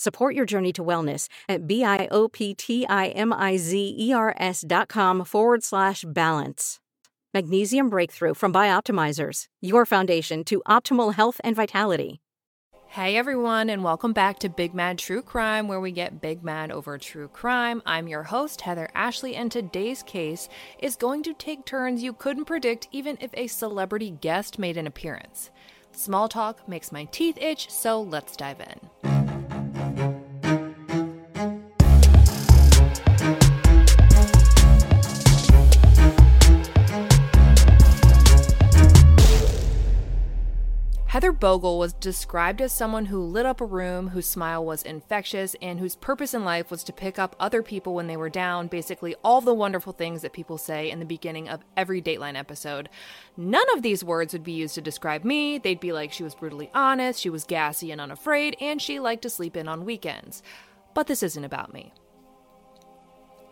Support your journey to wellness at B-I-O-P-T-I-M-I-Z-E-R-S dot com forward slash balance. Magnesium Breakthrough from Bioptimizers, your foundation to optimal health and vitality. Hey everyone, and welcome back to Big Mad True Crime, where we get big mad over true crime. I'm your host, Heather Ashley, and today's case is going to take turns you couldn't predict even if a celebrity guest made an appearance. Small talk makes my teeth itch, so let's dive in. Heather Bogle was described as someone who lit up a room, whose smile was infectious, and whose purpose in life was to pick up other people when they were down. Basically, all the wonderful things that people say in the beginning of every Dateline episode. None of these words would be used to describe me. They'd be like she was brutally honest, she was gassy and unafraid, and she liked to sleep in on weekends. But this isn't about me.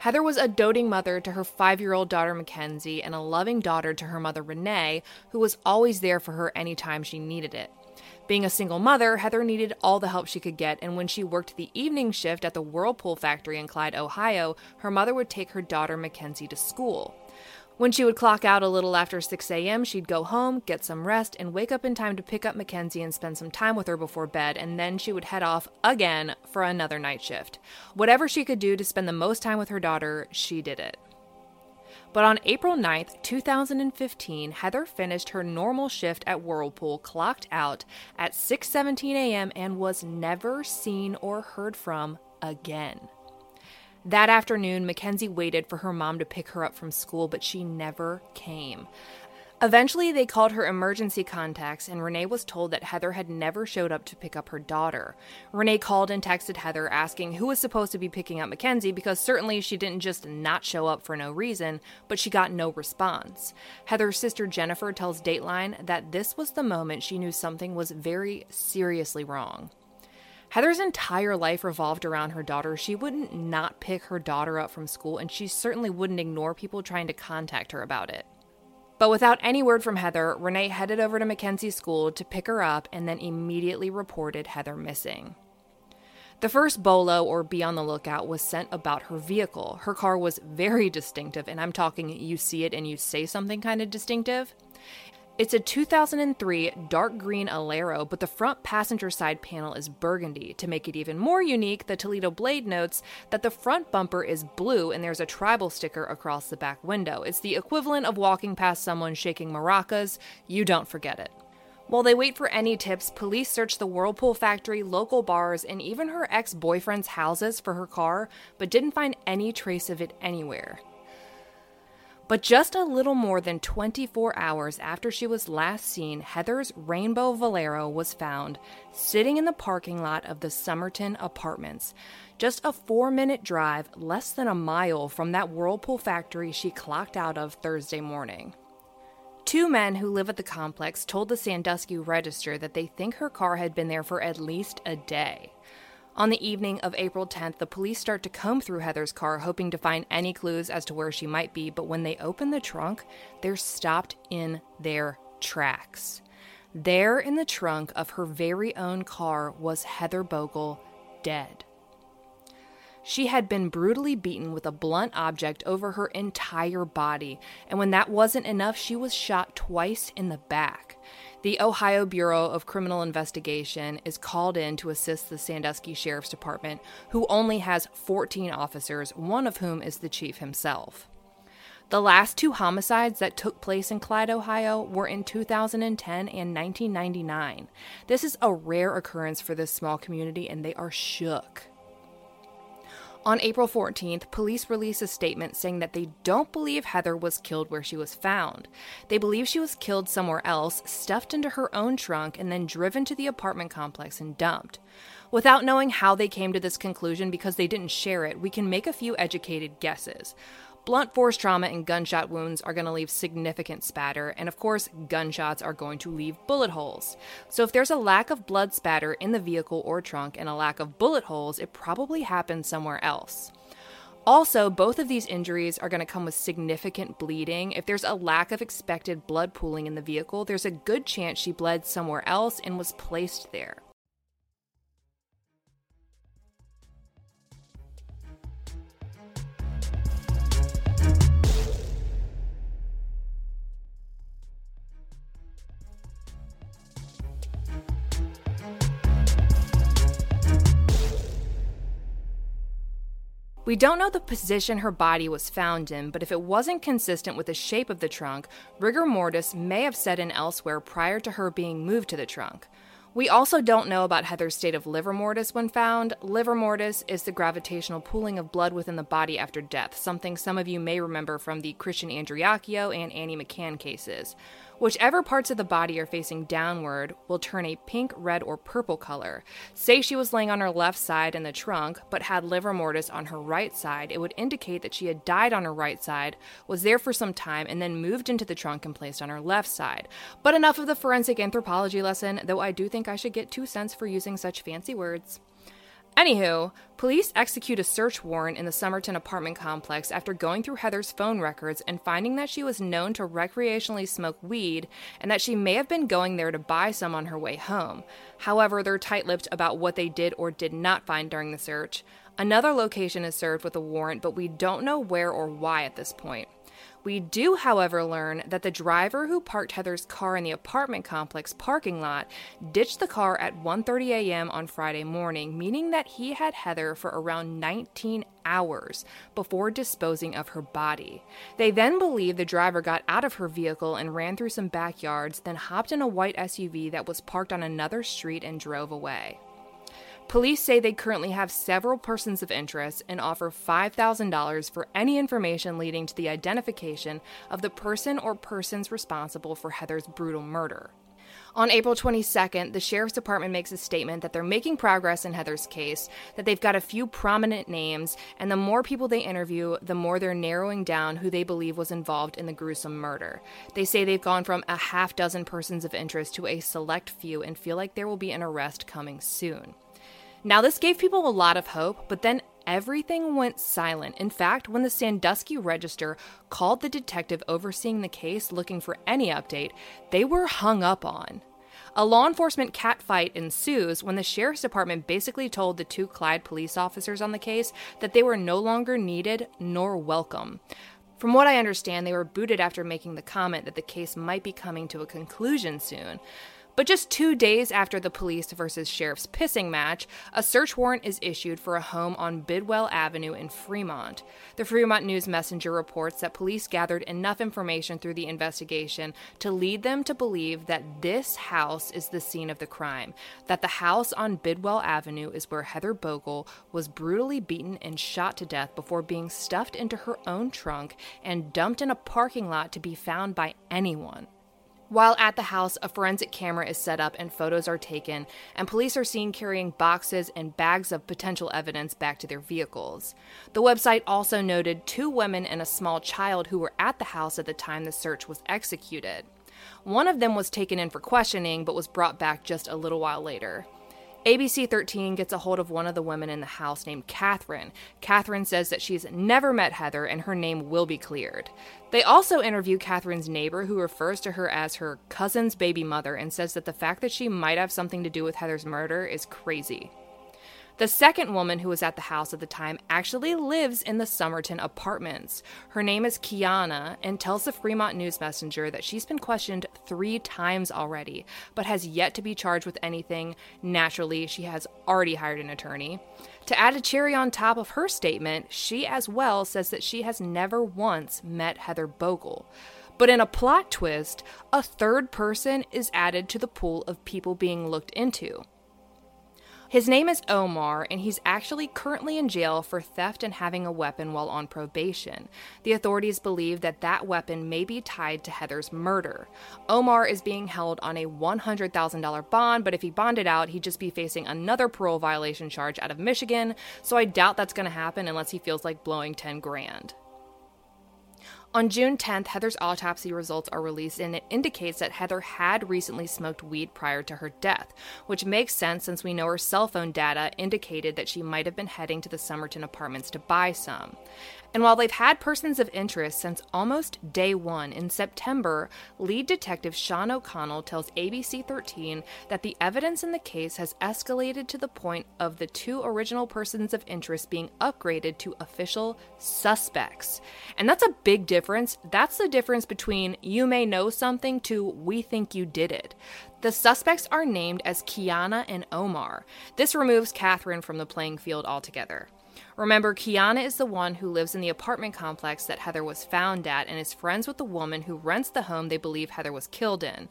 Heather was a doting mother to her five year old daughter Mackenzie and a loving daughter to her mother Renee, who was always there for her anytime she needed it. Being a single mother, Heather needed all the help she could get, and when she worked the evening shift at the Whirlpool factory in Clyde, Ohio, her mother would take her daughter Mackenzie to school. When she would clock out a little after 6 a.m., she'd go home, get some rest, and wake up in time to pick up Mackenzie and spend some time with her before bed, and then she would head off again for another night shift. Whatever she could do to spend the most time with her daughter, she did it. But on April 9th, 2015, Heather finished her normal shift at Whirlpool, clocked out at 6:17 a.m. and was never seen or heard from again. That afternoon, Mackenzie waited for her mom to pick her up from school, but she never came. Eventually, they called her emergency contacts, and Renee was told that Heather had never showed up to pick up her daughter. Renee called and texted Heather asking who was supposed to be picking up Mackenzie because certainly she didn't just not show up for no reason, but she got no response. Heather's sister Jennifer tells Dateline that this was the moment she knew something was very seriously wrong. Heather's entire life revolved around her daughter. She wouldn't not pick her daughter up from school, and she certainly wouldn't ignore people trying to contact her about it. But without any word from Heather, Renee headed over to Mackenzie's school to pick her up and then immediately reported Heather missing. The first bolo, or be on the lookout, was sent about her vehicle. Her car was very distinctive, and I'm talking you see it and you say something kind of distinctive. It's a 2003 dark green Alero, but the front passenger side panel is burgundy. To make it even more unique, the Toledo Blade notes that the front bumper is blue and there's a tribal sticker across the back window. It's the equivalent of walking past someone shaking maracas. You don't forget it. While they wait for any tips, police search the Whirlpool factory, local bars, and even her ex boyfriend's houses for her car, but didn't find any trace of it anywhere. But just a little more than 24 hours after she was last seen, Heather's Rainbow Alero was found sitting in the parking lot of the Somerton Apartments, just a four minute drive, less than a mile from that Whirlpool factory she clocked out of Thursday morning. Two men who live at the complex told the Sandusky Register that they think her car had been there for at least a day. On the evening of April 10th, the police start to comb through Heather's car, hoping to find any clues as to where she might be, but when they open the trunk, they're stopped in their tracks. There in the trunk of her very own car was Heather Bogle, dead. She had been brutally beaten with a blunt object over her entire body, and when that wasn't enough, she was shot twice in the back. The Ohio Bureau of Criminal Investigation is called in to assist the Sandusky Sheriff's Department, who only has 14 officers, one of whom is the chief himself. The last two homicides that took place in Clyde, Ohio were in 2010 and 1999. This is a rare occurrence for this small community, and they are shook. On April 14th, police released a statement saying that they don't believe Heather was killed where she was found. They believe she was killed somewhere else, stuffed into her own trunk, and then driven to the apartment complex and dumped. Without knowing how they came to this conclusion because they didn't share it, we can make a few educated guesses. Blunt force trauma and gunshot wounds are going to leave significant spatter, and of course, gunshots are going to leave bullet holes. So, if there's a lack of blood spatter in the vehicle or trunk and a lack of bullet holes, it probably happened somewhere else. Also, both of these injuries are going to come with significant bleeding. If there's a lack of expected blood pooling in the vehicle, there's a good chance she bled somewhere else and was placed there. We don't know the position her body was found in, but if it wasn't consistent with the shape of the trunk, rigor mortis may have set in elsewhere prior to her being moved to the trunk. We also don't know about Heather's state of livor mortis when found. Livor mortis is the gravitational pooling of blood within the body after death, something some of you may remember from the Christian Andreacchio and Annie McCann cases. Whichever parts of the body are facing downward will turn a pink, red, or purple color. Say she was laying on her left side in the trunk, but had livor mortis on her right side, it would indicate that she had died on her right side, was there for some time, and then moved into the trunk and placed on her left side. But enough of the forensic anthropology lesson, though I do think I should get two cents for using such fancy words. Anywho, police execute a search warrant in the Somerton apartment complex after going through Heather's phone records and finding that she was known to recreationally smoke weed and that she may have been going there to buy some on her way home. However, they're tight lipped about what they did or did not find during the search. Another location is served with a warrant, but we don't know where or why at this point. We do, however, learn that the driver who parked Heather's car in the apartment complex parking lot ditched the car at 1:30 a.m. on Friday morning, meaning that he had Heather for around 19 hours before disposing of her body. They then believe the driver got out of her vehicle and ran through some backyards, then hopped in a white SUV that was parked on another street and drove away. Police say they currently have several persons of interest and offer $5,000 for any information leading to the identification of the person or persons responsible for Heather's brutal murder. On April 22nd, the Sheriff's Department makes a statement that they're making progress in Heather's case, that they've got a few prominent names, and the more people they interview, the more they're narrowing down who they believe was involved in the gruesome murder. They say they've gone from a half dozen persons of interest to a select few and feel like there will be an arrest coming soon. Now, this gave people a lot of hope, but then everything went silent. In fact, when the Sandusky Register called the detective overseeing the case looking for any update, they were hung up on. A law enforcement catfight ensues when the sheriff's department basically told the two Clyde police officers on the case that they were no longer needed nor welcome. From what I understand, they were booted after making the comment that the case might be coming to a conclusion soon. But just two days after the police versus sheriff's pissing match, a search warrant is issued for a home on Bidwell Avenue in Fremont. The Fremont News Messenger reports that police gathered enough information through the investigation to lead them to believe that this house is the scene of the crime, that the house on Bidwell Avenue is where Heather Bogle was brutally beaten and shot to death before being stuffed into her own trunk and dumped in a parking lot to be found by anyone. While at the house, a forensic camera is set up and photos are taken, and police are seen carrying boxes and bags of potential evidence back to their vehicles. The website also noted two women and a small child who were at the house at the time the search was executed. One of them was taken in for questioning but was brought back just a little while later. ABC 13 gets a hold of one of the women in the house named Catherine. Catherine says that she's never met Heather and her name will be cleared. They also interview Catherine's neighbor, who refers to her as her cousin's baby mother and says that the fact that she might have something to do with Heather's murder is crazy. The second woman who was at the house at the time actually lives in the Somerton apartments. Her name is Kiana and tells the Fremont News Messenger that she's been questioned three times already, but has yet to be charged with anything. Naturally, she has already hired an attorney. To add a cherry on top of her statement, she as well says that she has never once met Heather Bogle. But in a plot twist, a third person is added to the pool of people being looked into. His name is Omar, and he's actually currently in jail for theft and having a weapon while on probation. The authorities believe that that weapon may be tied to Heather's murder. Omar is being held on a $100,000 bond, but if he bonded out, he'd just be facing another parole violation charge out of Michigan, so I doubt that's going to happen unless he feels like blowing 10 grand. On June 10th, Heather's autopsy results are released, and it indicates that Heather had recently smoked weed prior to her death, which makes sense since we know her cell phone data indicated that she might have been heading to the Somerton apartments to buy some. And while they've had persons of interest since almost day one, in September, lead detective Sean O'Connell tells ABC 13 that the evidence in the case has escalated to the point of the two original persons of interest being upgraded to official suspects. And that's a big difference. That's the difference between you may know something to we think you did it. The suspects are named as Kiana and Omar. This removes Catherine from the playing field altogether. Remember, Kiana is the one who lives in the apartment complex that Heather was found at and is friends with the woman who rents the home they believe Heather was killed in.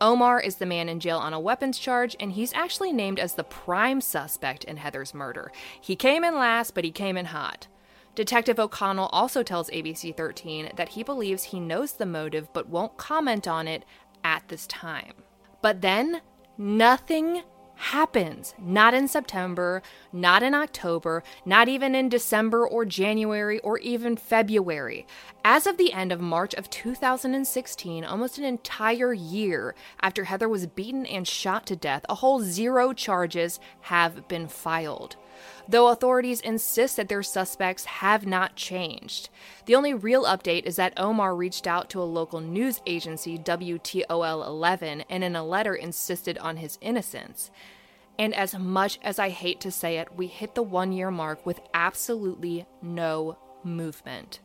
Omar is the man in jail on a weapons charge, and he's actually named as the prime suspect in Heather's murder. He came in last, but he came in hot. Detective O'Connell also tells ABC 13 that he believes he knows the motive but won't comment on it at this time. But then, nothing happens. Not in September, not in October, not even in December or January or even February. As of the end of March of 2016, almost an entire year after Heather was beaten and shot to death, a whole zero charges have been filed though authorities insist that their suspects have not changed. The only real update is that Omar reached out to a local news agency, WTOL 11, and in a letter insisted on his innocence. And as much as I hate to say it, we hit the one year mark with absolutely no movement.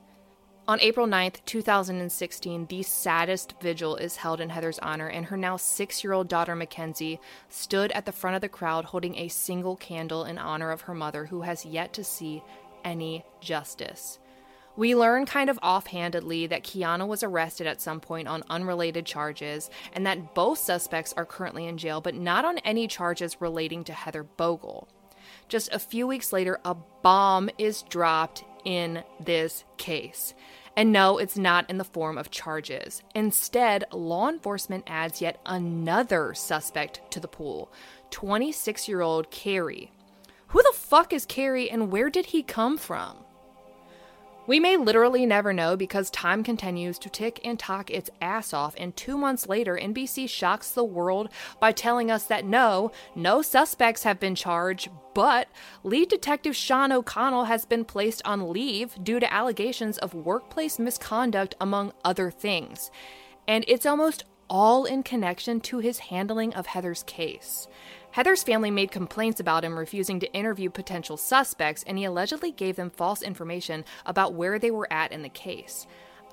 On April 9th, 2016, the saddest vigil is held in Heather's honor, and her now six year old daughter, Mackenzie, stood at the front of the crowd holding a single candle in honor of her mother, who has yet to see any justice. We learn kind of offhandedly that Kiana was arrested at some point on unrelated charges, and that both suspects are currently in jail, but not on any charges relating to Heather Bogle. Just a few weeks later, a bomb is dropped in this case. And no, it's not in the form of charges. Instead, law enforcement adds yet another suspect to the pool 26 year old Carey. Who the fuck is Carey and where did he come from? We may literally never know because time continues to tick and talk its ass off, and two months later, NBC shocks the world by telling us that no, no suspects have been charged, but lead detective Sean O'Connell has been placed on leave due to allegations of workplace misconduct, among other things. And it's almost all in connection to his handling of Heather's case. Heather's family made complaints about him refusing to interview potential suspects, and he allegedly gave them false information about where they were at in the case.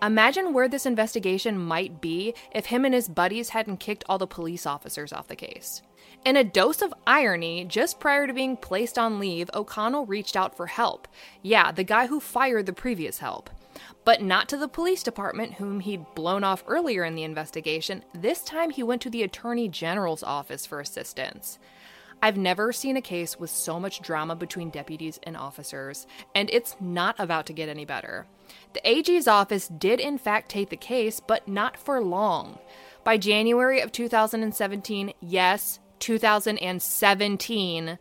Imagine where this investigation might be if him and his buddies hadn't kicked all the police officers off the case. In a dose of irony, just prior to being placed on leave, O'Connell reached out for help. Yeah, the guy who fired the previous help but not to the police department, whom he'd blown off earlier in the investigation. This time he went to the Attorney General's office for assistance. I've never seen a case with so much drama between deputies and officers, and it's not about to get any better. The AG's office did, in fact, take the case, but not for long. By January of 2017, yes, 2017,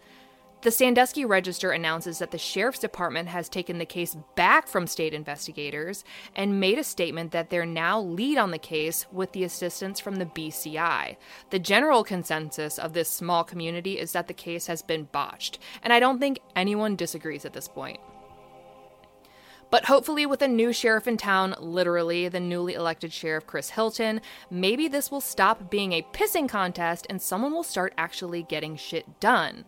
the Sandusky Register announces that the Sheriff's Department has taken the case back from state investigators and made a statement that they're now lead on the case with the assistance from the BCI. The general consensus of this small community is that the case has been botched, and I don't think anyone disagrees at this point. But hopefully, with a new sheriff in town, literally the newly elected sheriff Chris Hilton, maybe this will stop being a pissing contest and someone will start actually getting shit done.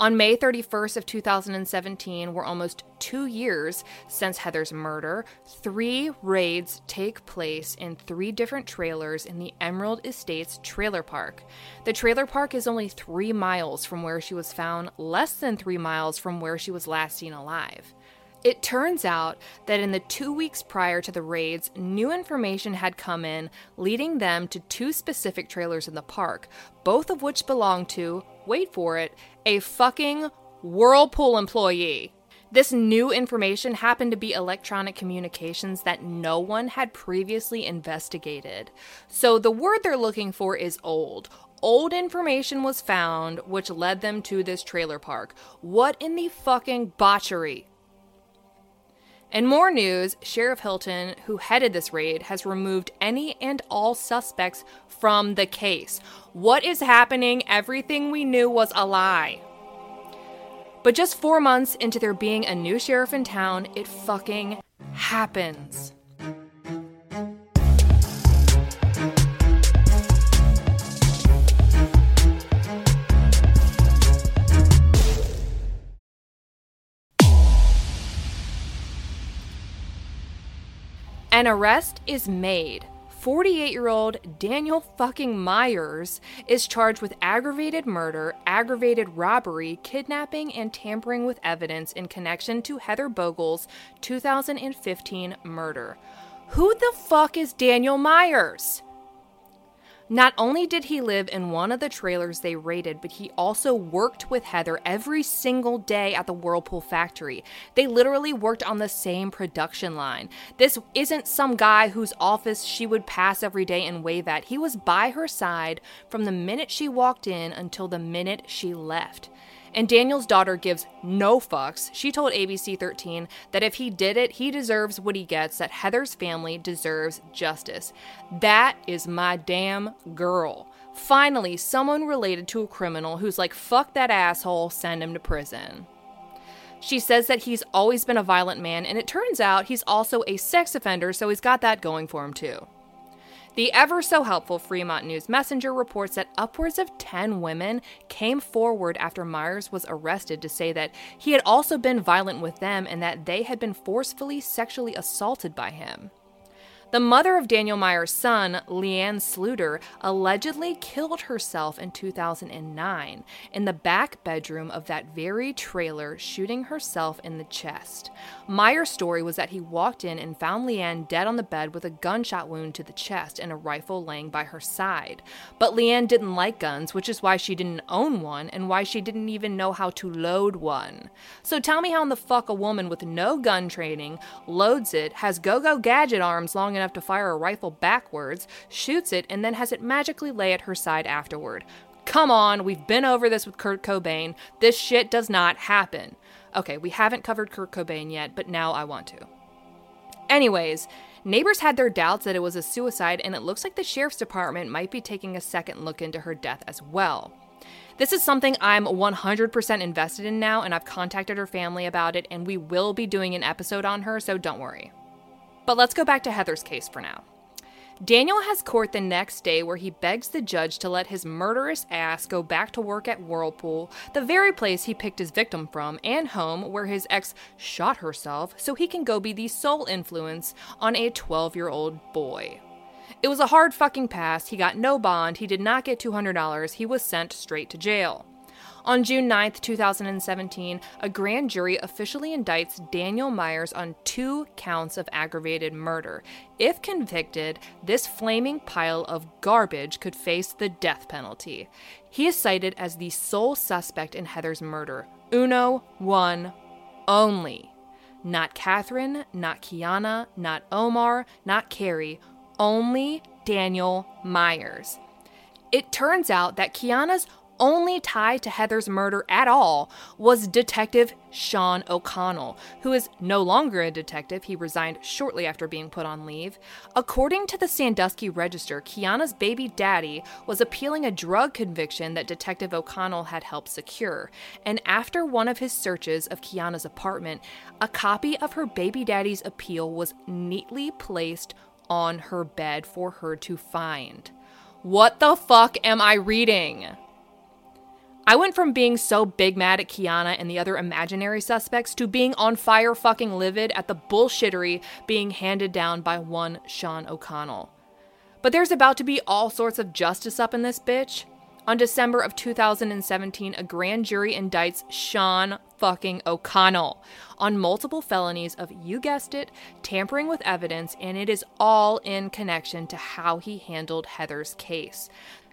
On May 31st of 2017, were almost 2 years since Heather's murder, 3 raids take place in 3 different trailers in the Emerald Estates trailer park. The trailer park is only 3 miles from where she was found, less than 3 miles from where she was last seen alive. It turns out that in the two weeks prior to the raids, new information had come in leading them to two specific trailers in the park, both of which belonged to, wait for it, a fucking Whirlpool employee. This new information happened to be electronic communications that no one had previously investigated. So the word they're looking for is old. Old information was found, which led them to this trailer park. What in the fucking botchery? In more news, Sheriff Hilton, who headed this raid, has removed any and all suspects from the case. What is happening? Everything we knew was a lie. But just four months into there being a new sheriff in town, it fucking happens. An arrest is made. 48 year old Daniel fucking Myers is charged with aggravated murder, aggravated robbery, kidnapping, and tampering with evidence in connection to Heather Bogle's 2015 murder. Who the fuck is Daniel Myers? Not only did he live in one of the trailers they raided, but he also worked with Heather every single day at the Whirlpool factory. They literally worked on the same production line. This isn't some guy whose office she would pass every day and wave at. He was by her side from the minute she walked in until the minute she left. And Daniel's daughter gives no fucks. She told ABC 13 that if he did it, he deserves what he gets, that Heather's family deserves justice. That is my damn girl. Finally, someone related to a criminal who's like, fuck that asshole, send him to prison. She says that he's always been a violent man, and it turns out he's also a sex offender, so he's got that going for him too. The ever so helpful Fremont News Messenger reports that upwards of 10 women came forward after Myers was arrested to say that he had also been violent with them and that they had been forcefully sexually assaulted by him. The mother of Daniel Myers' son, Leanne Sluter, allegedly killed herself in 2009 in the back bedroom of that very trailer, shooting herself in the chest. Myers' story was that he walked in and found Leanne dead on the bed with a gunshot wound to the chest and a rifle laying by her side. But Leanne didn't like guns, which is why she didn't own one and why she didn't even know how to load one. So tell me how in the fuck a woman with no gun training loads it, has go go gadget arms long enough to fire a rifle backwards, shoots it, and then has it magically lay at her side afterward. Come on, we've been over this with Kurt Cobain. This shit does not happen. Okay, we haven't covered Kurt Cobain yet, but now I want to. Anyways, neighbors had their doubts that it was a suicide, and it looks like the sheriff's department might be taking a second look into her death as well. This is something I'm 100% invested in now, and I've contacted her family about it, and we will be doing an episode on her, so don't worry. But let's go back to Heather's case for now. Daniel has court the next day where he begs the judge to let his murderous ass go back to work at Whirlpool, the very place he picked his victim from, and home where his ex shot herself so he can go be the sole influence on a 12 year old boy. It was a hard fucking pass. He got no bond. He did not get $200. He was sent straight to jail. On June 9, 2017, a grand jury officially indicts Daniel Myers on two counts of aggravated murder. If convicted, this flaming pile of garbage could face the death penalty. He is cited as the sole suspect in Heather's murder. Uno, one, only. Not Catherine, not Kiana, not Omar, not Carrie, only Daniel Myers. It turns out that Kiana's only tie to Heather's murder at all was Detective Sean O'Connell, who is no longer a detective. He resigned shortly after being put on leave. According to the Sandusky Register, Kiana's baby daddy was appealing a drug conviction that Detective O'Connell had helped secure. And after one of his searches of Kiana's apartment, a copy of her baby daddy's appeal was neatly placed on her bed for her to find. What the fuck am I reading? I went from being so big mad at Kiana and the other imaginary suspects to being on fire fucking livid at the bullshittery being handed down by one Sean O'Connell. But there's about to be all sorts of justice up in this bitch. On December of 2017, a grand jury indicts Sean fucking O'Connell on multiple felonies of, you guessed it, tampering with evidence, and it is all in connection to how he handled Heather's case.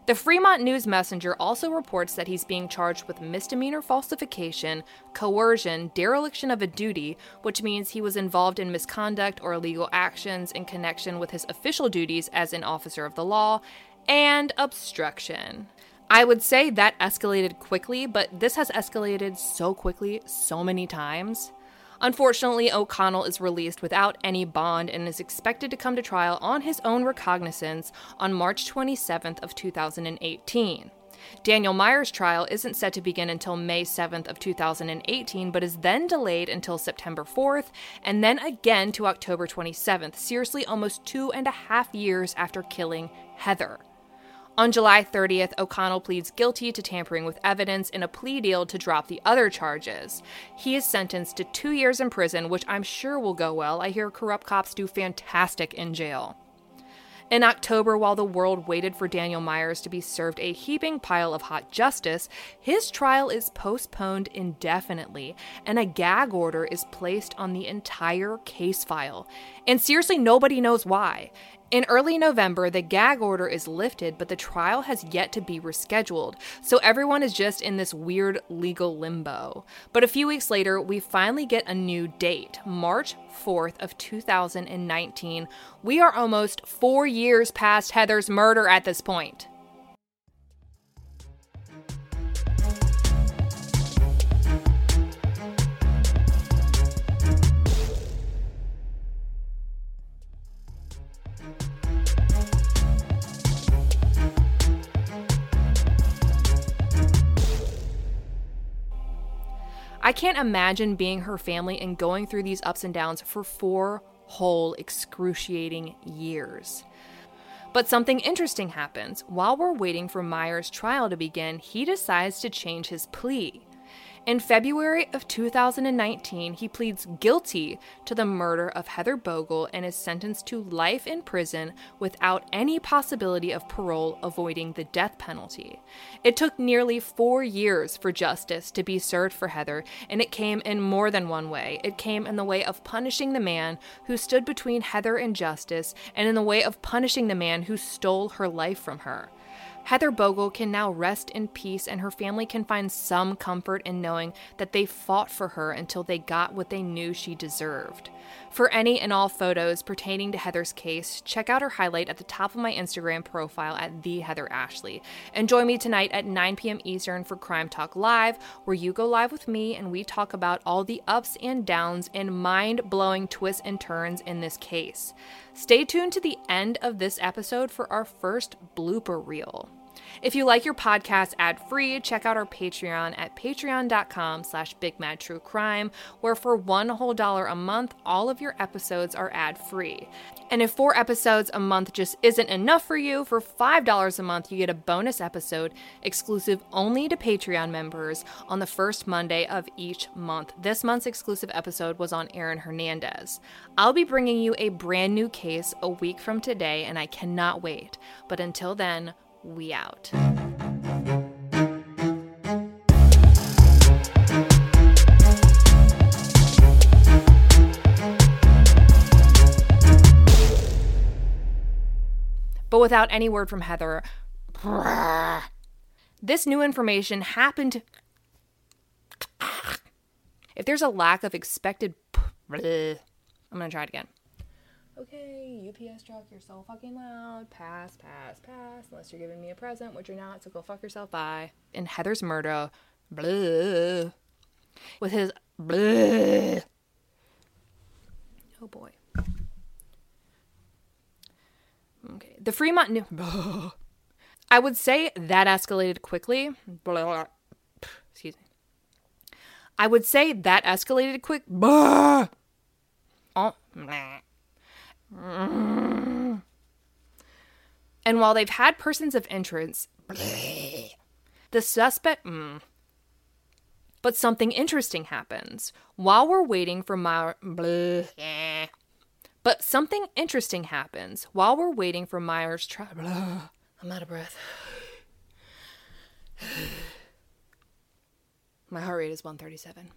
The Fremont News Messenger also reports that he's being charged with misdemeanor falsification, coercion, dereliction of a duty, which means he was involved in misconduct or illegal actions in connection with his official duties as an officer of the law, and obstruction. I would say that escalated quickly, but this has escalated so quickly so many times. Unfortunately, O'Connell is released without any bond and is expected to come to trial on his own recognizance on March 27th of 2018. Daniel Myers' trial isn't set to begin until May 7th of 2018, but is then delayed until September 4th, and then again to October 27th, seriously almost two and a half years after killing Heather. On July 30th, O'Connell pleads guilty to tampering with evidence in a plea deal to drop the other charges. He is sentenced to two years in prison, which I'm sure will go well. I hear corrupt cops do fantastic in jail. In October, while the world waited for Daniel Myers to be served a heaping pile of hot justice, his trial is postponed indefinitely, and a gag order is placed on the entire case file. And seriously, nobody knows why. In early November, the gag order is lifted, but the trial has yet to be rescheduled, so everyone is just in this weird legal limbo. But a few weeks later, we finally get a new date, March 4th of 2019. We are almost 4 years past Heather's murder at this point. I can't imagine being her family and going through these ups and downs for four whole excruciating years. But something interesting happens. While we're waiting for Myers' trial to begin, he decides to change his plea. In February of 2019, he pleads guilty to the murder of Heather Bogle and is sentenced to life in prison without any possibility of parole, avoiding the death penalty. It took nearly four years for justice to be served for Heather, and it came in more than one way. It came in the way of punishing the man who stood between Heather and justice, and in the way of punishing the man who stole her life from her. Heather Bogle can now rest in peace, and her family can find some comfort in knowing that they fought for her until they got what they knew she deserved. For any and all photos pertaining to Heather's case, check out her highlight at the top of my Instagram profile at the Heather Ashley. And join me tonight at 9 p.m. Eastern for Crime Talk Live, where you go live with me and we talk about all the ups and downs and mind blowing twists and turns in this case. Stay tuned to the end of this episode for our first blooper reel. If you like your podcast ad-free, check out our Patreon at patreon.com slash bigmadtruecrime, where for one whole dollar a month, all of your episodes are ad-free. And if four episodes a month just isn't enough for you, for $5 a month, you get a bonus episode exclusive only to Patreon members on the first Monday of each month. This month's exclusive episode was on Aaron Hernandez. I'll be bringing you a brand new case a week from today, and I cannot wait. But until then, we out. But without any word from Heather, this new information happened. If there's a lack of expected. I'm going to try it again. Okay, UPS truck, you're so fucking loud. Pass, pass, pass. Unless you're giving me a present, which you're not, so go fuck yourself. Bye. In Heather's murder, blah, with his blah. Oh boy. Okay, the Fremont. I would say that escalated quickly. Excuse me. I would say that escalated quick. Oh, and while they've had persons of interest, The suspect. Mm. But something interesting happens. While we're waiting for Myers. But something interesting happens while we're waiting for Myers' trial. I'm out of breath. My heart rate is 137.